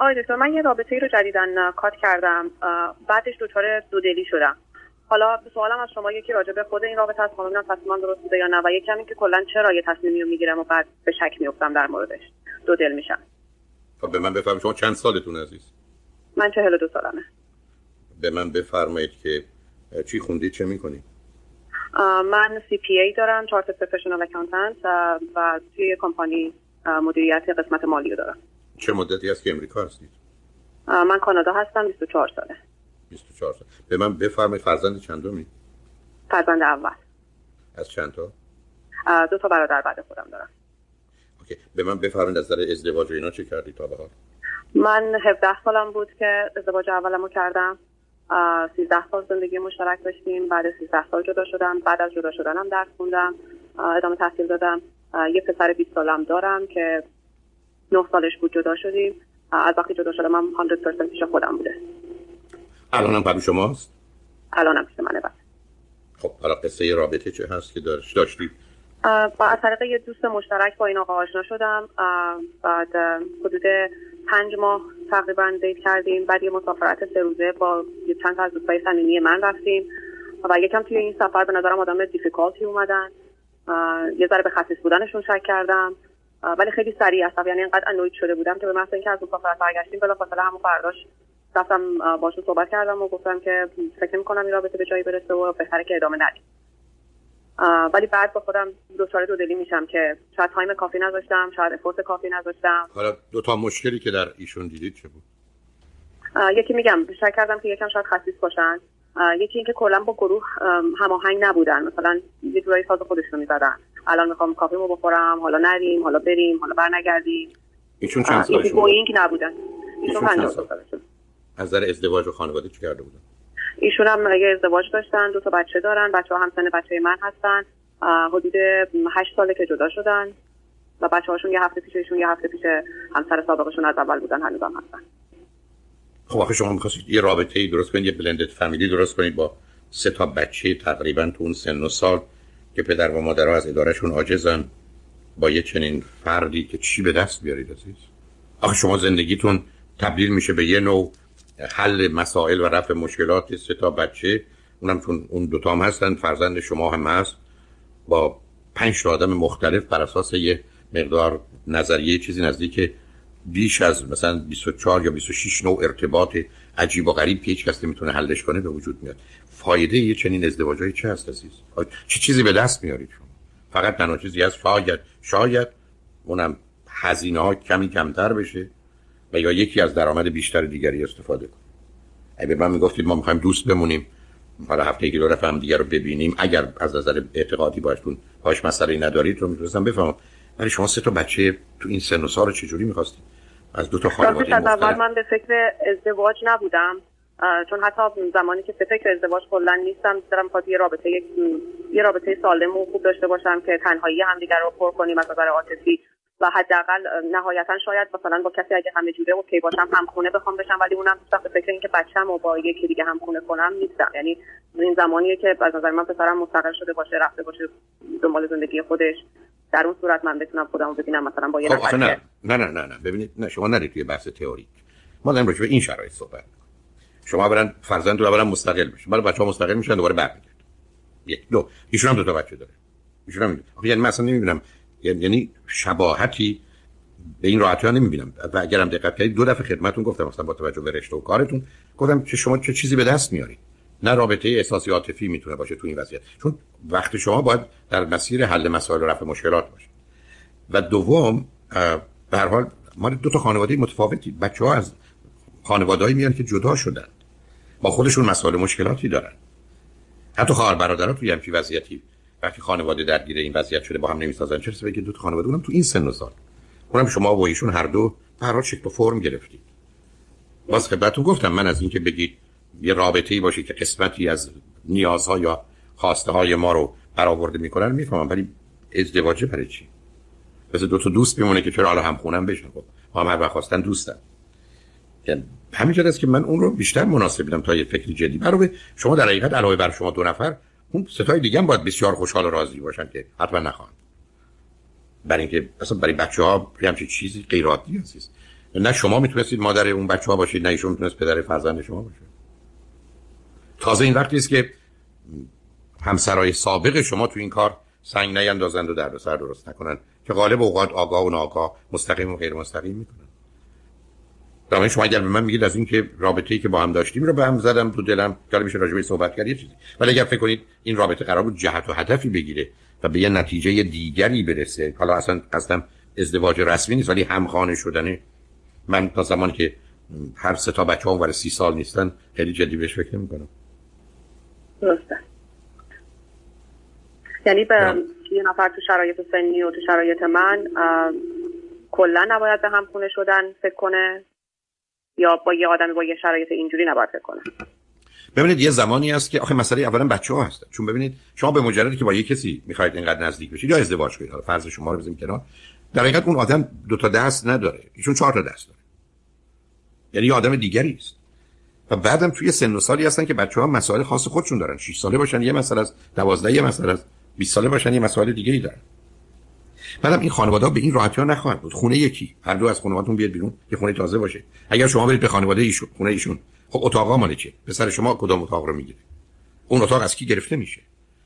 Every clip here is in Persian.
آقای دکتر من یه رابطه ای رو جدیداً cut کردم بعدش دچار دودلی شدم. حالا سوالم از شما یکی راجع به خود این رابطه است خانم تصمیم درست بوده یا نه و یکی که کلا چرا یه تصمیمی رو می‌گیرم و بعد به شک میفتم در موردش. دو دل میشم. خب به من بفرمایید. شما چند سالتون عزیز؟ من 42 سالمه. به من بفرمایید که چی خوندید؟ چه می‌کنید؟ من CPA دارم Chartered Professional Accountant و توی کمپانی مدیریت قسمت مالی رو دارم. چه مدتی است که امریکا هستید؟ من کانادا هستم 24 ساله. 24 سال. به من بفرمایید فرزند چندمی؟ فرزند اول. از چند تا؟ دو تا برادر بعد خودم دارم. اوکی. به من بفرمایید از نظر ازدواج اینا چه کردی تا به حال؟ من 17 سالم بود که ازدواج اولمو کردم. 13 سال زندگی مشترک داشتیم بعد 13 سال جدا شدم. بعد از جدا شدنم درس خوندم. ادامه تحصیل دادم. یه پسر 20 سالم دارم که 9 سالش بود جدا شدیم. از وقتی جدا شدم من 100% پیش خودم بوده. الانم برای شماست؟ الانم پیش منه بس خب حالا قصه رابطه چه هست که داشت داشتی با از طریق یه دوست مشترک با این آقا آشنا شدم. بعد حدود پنج ماه تقریبا دیت کردیم. بعد یه مسافرت سه روزه با یه چند تا از دوستای صمیمی من رفتیم. و یکم توی این سفر به نظرم آدم difficult ی اومدن. یه ذره به خسیس بودنشون شک کردم. ولی خیلی سریع هستم. یعنی اینقدر annoyed شده بودم که به محض اینکه از مسافرت برگشتیم بلافاصله همون فرداش رفتم باشون صحبت کردم و گفتم که فکر نمی‌کنم این رابطه به جایی برسه و بهتره که ادامه ندیم. ولی بعد با خودم دچار دو دلی میشم که شاید time کافی نذاشتم شاید effort کافی نذاشتم. حالا دو تا مشکلی که در ایشون دیدید چه بود؟ یکی میگم شک کردم که یکم شاید خصیص باشن. یکی اینکه کلا با گروه هماهنگ نبودن. مثلا یه جورایی ساز خودشون می‌زدن. الان می‌خوام کافیمو بخورم حالا نریم حالا بریم حالا برنگردیم. ایشون چند سالشون بود نبودن. ایشون 50 سالشون. از نظر ازدواج و خانواده چی کرده بودن؟ ایشون هم یه ازدواج داشتن دو تا بچه دارن بچه ها همسن بچه من هستن. حدود هشت ساله که جدا شدن. و بچه هاشون یه هفته پیششون یه هفته پیش همسر سابقشون از اول بودن هنوز هم هستن. خب آخه شما می‌خواستید یه رابطه ای درست کنید یه بلندد فامیلی درست کنید با سه تا بچه تقریبا تو اون سن و سال. که پدر و مادرها از ادارهشون عاجزن با یه چنین فردی که چی به دست بیارید عزیز؟ آخه شما زندگیتون تبدیل میشه به یه نوع حل مسائل و رفع مشکلات سه تا بچه اونم چون اون دوتا هم هستن فرزند شما هم هست با پنج تا آدم مختلف بر اساس یه مقدار نظریه چیزی نزدیک بیش از مثلا 24 یا 26 نوع ارتباط عجیب و غریب که هیچ کس نمی‌تونه حلش کنه به وجود میاد. فایده یه چنین ازدواجایی چه هست عزیز؟ چه چیزی به دست میارید شما؟ فقط تنها چیزی از شاید شاید اونم هزینه ها کمی کمتر بشه و یا یکی از درآمد بیشتر دیگری استفاده کنه. اگه من می‌گفتید ما می‌خوایم دوست بمونیم حالا هفته یکی دو هم دیگر رو ببینیم. اگر از نظر اعتقادی باشتون باش مسئله ندارید رو می‌تونستم بفهمم. ولی شما سه تا بچه تو این سن و سال رو چجوری می‌خواستید؟ از دو تا خانواده از اول من به فکر ازدواج نبودم چون حتی زمانی که به فکر ازدواج کلا نیستم دارم خواهد یه رابطه یه رابطه سالم و خوب داشته باشم که تنهایی همدیگر رو پر کنیم از نظر عاطفی. و حداقل نهایتا شاید مثلا با کسی اگه همه جوره اوکی باشم هم خونه بخوام بشم ولی اونم به فکر اینکه بچه‌مو با یکی دیگه هم خونه کنم نیستم. یعنی این زمانیه که از نظر من پسرم مستقل شده باشه رفته باشه دنبال زندگی خودش. در اون صورت من بتونم خودمو ببینم مثلا با یه خب نفر نه. نه نه نه نه. ببینید نه شما نرید توی بحث تئوریک. ما داریم راجع به این شرایط صحبت شما برن فرزند رو مستقل بشه برای بچه‌ها مستقل میشن دوباره برمیگردن. یک دو. ایشون هم دو تا بچه داره. ایشون هم یعنی مثلا نمی‌بینم. یعنی شباهتی به این راحتی ها نمی‌بینم. و اگرم دقت کردید دو دفعه خدمتون گفتم مثلا با توجه به رشته و کارتون گفتم که شما چه چیزی به دست میارید. نه رابطه احساسی عاطفی می‌تونه باشه تو این وضعیت. چون وقت شما باید در مسیر حل مسائل و رفع مشکلات باشه. و دوم به هر حال ما دو تا خانواده متفاوتی. بچه ها از خانوادهایی میان که جدا شدن. با خودشون مسائل مشکلاتی دارن. حتی خواهر برادرها توی همچین وضعیتی. وقتی خانواده درگیر این وضعیت شده با هم نمی‌سازن رسه که دو تا خانواده اونم تو این سن و سال؟ اونم شما و ایشون هر دو به شکل و فرم گرفتید. باز خدمتتون گفتم من از اینکه بگید یه رابطه ای باشه که قسمتی از نیازها یا خواسته های ما رو برآورده می‌کنن می‌فهمم. ولی ازدواجه برای چی؟ مثل دو تا دوست میمونه که چرا حالا هم خونم بشن؟ خب هم هر وقت خواستن دوستن. یعنی است که من اون رو بیشتر مناسب دیدم تا یه فکری جدی. برای شما در حقیقت علاوه بر شما دو نفر اون ستای دیگه هم باید بسیار خوشحال و راضی باشن که حتما نخواهند. برای اینکه اصلا برای بچه ها همچین چیزی غیر عادی نه شما می‌تونستید مادر اون بچه ها باشید نه ایشون می‌تونست پدر فرزند شما باشه. تازه این وقتی است که همسرای سابق شما تو این کار سنگ نیندازند و درد سر درست نکنن که غالب اوقات آگاه و ناآگاه مستقیم و غیر مستقیم می‌کنن در شما اگر به من میگید از اینکه رابطه‌ای که با هم داشتیم رو به هم زدم تو دلم که میشه راجع صحبت کرد یه چیزی. ولی اگر فکر کنید این رابطه قرار بود جهت و هدفی بگیره و به یه نتیجه دیگری برسه. حالا اصلا قصدم ازدواج رسمی نیست ولی همخانه شدنه من تا زمانی که هر سه تا بچه هم سی سال نیستن خیلی جدی بهش فکر نمی‌کنم. درسته. یعنی به یه نفر تو شرایط سنی و تو شرایط من کلا نباید به هم خونه شدن فکر کنه یا با یه آدمی با یه شرایط اینجوری نباید فکر کنه. ببینید یه زمانی هست که آخه مسئله اولا بچه ها هستن. چون ببینید شما به مجردی که با یه کسی می‌خواید اینقدر نزدیک بشید یا ازدواج کنید حالا فرض شما رو بزنیم کنار در حقیقت اون آدم دو تا دست نداره. ایشون چهار تا دست داره. یعنی یه آدم دیگری است. و بعدم توی سن و سالی هستن که بچه ها مسائل خاص خودشون دارن. 6 ساله باشن یه مسئله از 12 یه مسئله از 20 ساله باشن یه مسائل دیگه ای دارن. بعدم این خانواده به این راحتی ها نخواهند بود. خونه یکی. هر دو از خانوادهتون بیاد بیرون یه خونه تازه باشه. اگر شما برید به خانواده ایشون خونه ایشون. خب اتاقا مال چه پسر شما کدام اتاق رو می‌گیره؟ اون اتاق از کی گرفته میشه؟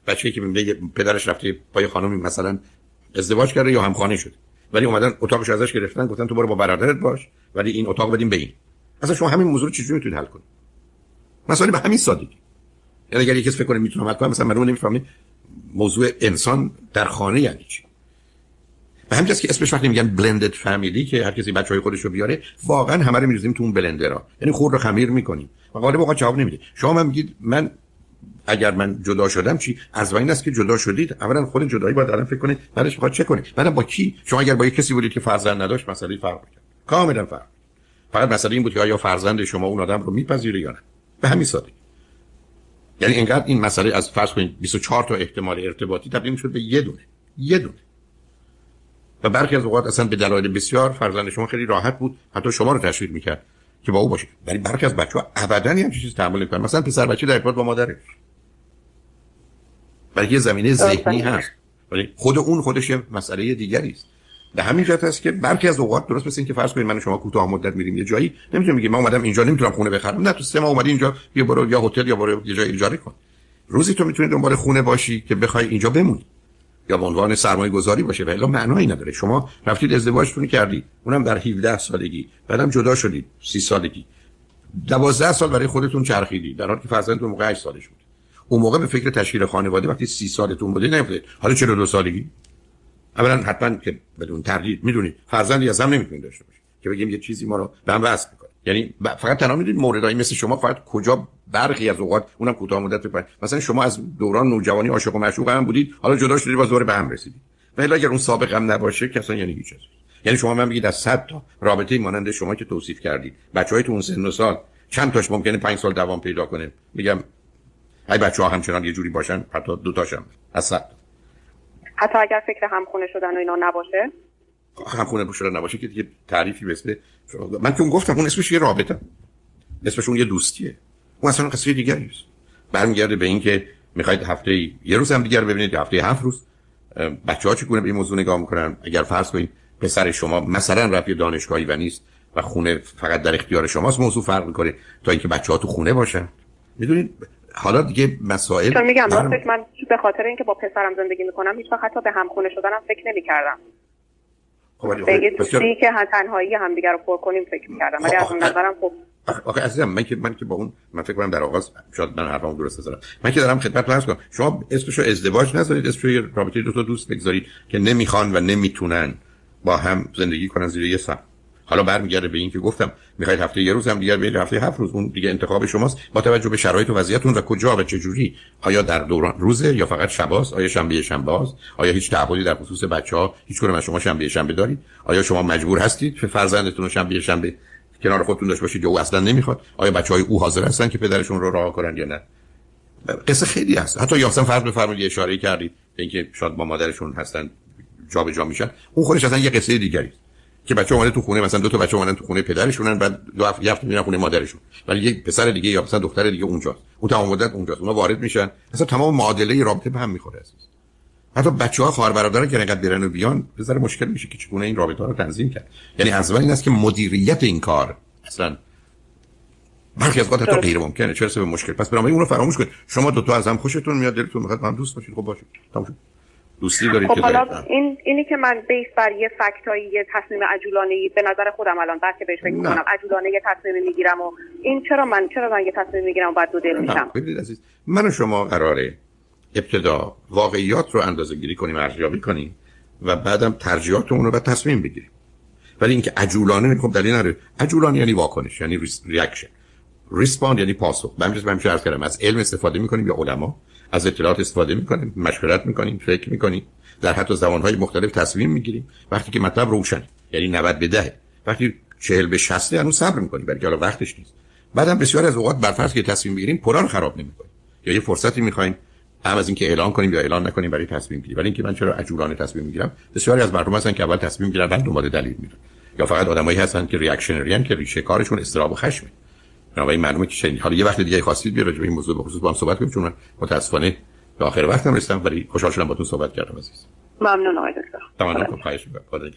بچه‌ای که میگه پدرش رفته با یه خانمی مثلا ازدواج کرده یا همخانه شده. ولی اومدن اتاقش ازش گرفتن گفتن تو برو با برادرت باش ولی این اتاق بدیم به این. اصلا شما همین موضوع رو چجوری می‌تونید حل کنید؟ مثلا به همین سادگی. یعنی اگر کسی فکر کنه می‌تونه حل کنه مثلا من نمی‌فهمم موضوع انسان در خانه یعنی چی. به همین که اسمش وقتی میگن بلندد فامیلی که هر کسی بچهای خودش رو بیاره واقعا همه رو میریزیم تو اون بلندرا یعنی خور رو خمیر می‌کنیم. و غالب اوقات جواب نمیده. شما من میگید من اگر من جدا شدم چی؟ از این است که جدا شدید. اولا خود جدایی باید الان فکر کنید بعدش می‌خواد چه کنید بعد با کی؟ شما اگر با یک کسی بودید که فرزند نداشت مسئله فرق می‌کرد. کاملا فرق فقط مسئله این بود که آیا فرزند شما اون آدم رو میپذیره یا نه. به همین سادگی. یعنی اینقدر این مسئله از فرض کنید 24 تا احتمال ارتباطی تبدیل می‌شد به یه دونه. یه دونه. و برخی از اوقات اصلا به دلایل بسیار فرزند شما خیلی راحت بود حتی شما رو تشویق می‌کرد که با او باشید ولی برخی از بچه‌ها ابدا هم چیزی تحمل نمی‌کنن. مثلا پسر بچه در ارتباط با مادرش برای یه زمینه ذهنی هست. ولی خود اون خودش یه مسئله دیگری است. به همین جهت است که برخی از اوقات درست مثل اینکه فرض کنید من و شما کوتاه مدت میریم یه جایی نمی‌تونم بگم من اومدم اینجا نمی‌تونم خونه بخرم. نه تو سه ماه اومدی اینجا بیا برو یا هتل یا برو یه جای اجاره کن. روزی تو می‌تونی دنبال خونه باشی که بخوای اینجا بمونی. یا به عنوان سرمایه گذاری باشه ولی معنایی نداره. شما رفتید ازدواجتون کردید اونم در 17 سالگی بعدم جدا شدید 30 سالگی. 12 سال برای خودتون چرخیدید در حالی که فرزندتون موقع 8 سالش بود. اون موقع به فکر تشکیل خانواده وقتی 30 سالتون بوده نیفتید حالا 42 سالگی؟ اولا حتما که بدون تردید می‌دونید فرزندی از هم نمی‌تونید داشته باشید که بگیم یه چیزی ما رو به هم وصل می‌کنه. یعنی فقط تنها می‌دونید موردایی مثل شما فقط کجا برخی از اوقات اونم کوتاه مدت بپرید مثلا شما از دوران نوجوانی عاشق و معشوق هم بودید حالا جدا شدید باز دوره به هم رسیدید. ولی اگر اون سابقه هم نباشه که اصلا یعنی هیچ چیز. یعنی شما من بگید از 100 تا رابطه مانند شما که توصیف کردید. بچهای تو اون سن و سال چند تاش ممکنه 5 سال دوام پیدا کنه؟ میگم ای بچه ها همچنان یه جوری باشن حتی دو تاشم از 100 حتی اگر فکر همخونه شدن و اینا نباشه. همخونه شدن نباشه که دیگه تعریفی مثل من که اون گفتم اون اسمش یه رابطه. اسمش اون یه دوستیه. اون اصلا قصه دیگری است. برمیگرده به اینکه می‌خواید هفته یه روز هم دیگر ببینید هفته هفت روز. بچه ها چگونه به این موضوع نگاه می‌کنن؟ اگر فرض کنید پسر شما مثلا رفت دانشگاهی و نیست و خونه فقط در اختیار شماست موضوع فرق می‌کنه تا اینکه بچه ها تو خونه باشن. می‌دونید؟ حالا دیگه مسائل چون میگم راستش من به خاطر اینکه با پسرم زندگی می‌کنم هیچ وقت حتی به همخونه شدنم فکر نمی‌کردم. خب به یه که تنهایی همدیگه رو پر کنیم فکر می‌کردم. ولی از اون نظرم خب آخه عزیزم من که من که با اون من فکر کنم در آغاز شاید من حرفم درست بزنم من که دارم خدمت عرض کنم شما اسمشو ازدواج نذارید اسمشو یه رابطه دو تا دوست بگذارید که نمی‌خوان و نمی‌تونن با هم زندگی کنن زیر یه سقف. حالا برمیگرده به این که گفتم می‌خواید هفته یه روز هم دیگر برید هفته هفت روز اون دیگه انتخاب شماست. با توجه به شرایط و وضعیتتون و کجا و چه جوری آیا در دوران روزه یا فقط شباست؟ آیا شنبه شنبه آیا هیچ تعهدی در خصوص بچه ها هیچ کنه شما شنبه شنبه دارید؟ آیا شما مجبور هستید که فرزندتون شنبه شنبه کنار خودتون داشته باشید یا او اصلا نمی‌خواد؟ آیا بچه های او حاضر هستن که پدرشون رو راه کنن یا نه؟ قصه خیلی هست. حتی یا اصلا فرض بفرمایید اشاره کردید به اینکه شاید با مادرشون هستن جابجا میشن. اون خودش اصلا یه قصه دیگری که بچه اومده تو خونه مثلا دو تا بچه اومدن تو خونه پدرشونن بعد دو هفته هفته میرن خونه مادرشون. ولی یک پسر دیگه یا مثلا دختر دیگه اونجاست. اون تمام مدت اونجاست. اونا وارد میشن. اصلا تمام معادله رابطه به هم می‌خوره اساس حتی بچه ها خواهر برادران که انقدر برن و بیان بذاره مشکل میشه که چگونه این رابطه ها رو تنظیم کرد. یعنی از این است که مدیریت این کار اصلا برخی از تا غیر ممکنه چرا به مشکل؟ پس برام اون فراموش کنید. شما دو تا از هم خوشتون میاد دلتون می‌خواد هم دوست باشید. خب باشه تموم شد. دوستی دارید خب حالا این اینی که من بیس بر یه فکتایی یه تصمیم عجولانه به نظر خودم الان بعد که بهش فکر می‌کنم عجولانه یه تصمیم می‌گیرم و این چرا من چرا من یه تصمیم می‌گیرم و بعد دو دل میشم؟ ببینید عزیز من و شما قراره ابتدا واقعیات رو اندازه گیری کنیم ارزیابی کنیم و بعدم ترجیحاتمون رو به تصمیم بگیریم. ولی اینکه عجولانه خب دلیل نداره. عجولانه یعنی واکنش یعنی reaction respond یعنی پاسخ. من میشه عرض کردم از علم استفاده می‌کنیم یا علما. از اطلاعات استفاده می‌کنیم مشورت می‌کنیم فکر می‌کنیم. در حتی زبانهای مختلف تصمیم می‌گیریم. وقتی که مطلب روشن یعنی 90 به 10 وقتی 40 به 60 هنوز صبر می‌کنیم برای حالا وقتش نیست. بعدم بسیار از اوقات برفرض که تصمیم می‌گیریم پران خراب نمی‌کنیم. یا یه فرصتی می‌خوایم هم از اینکه اعلان کنیم یا اعلان نکنیم برای تصمیم گیری. ولی اینکه من چرا عجولانه تصمیم می‌گیرم بسیاری از مردم هستن که اول تصمیم می‌گیرن بعد دنبال دلیل میرن. یا فقط آدمایی هستن که ریاکشنری که ریشه کارشون استراب و خشمه. بنابراین معلومه که چنین. حالا یه وقت دیگه خواستید بیا راجع به این موضوع بخصوص با هم صحبت کنیم چون متاسفانه به آخر وقتم رسیدم ولی خوشحال شدم باهاتون صحبت کردم عزیز. ممنون آقای دکتر. تمام خواهش می‌کنم.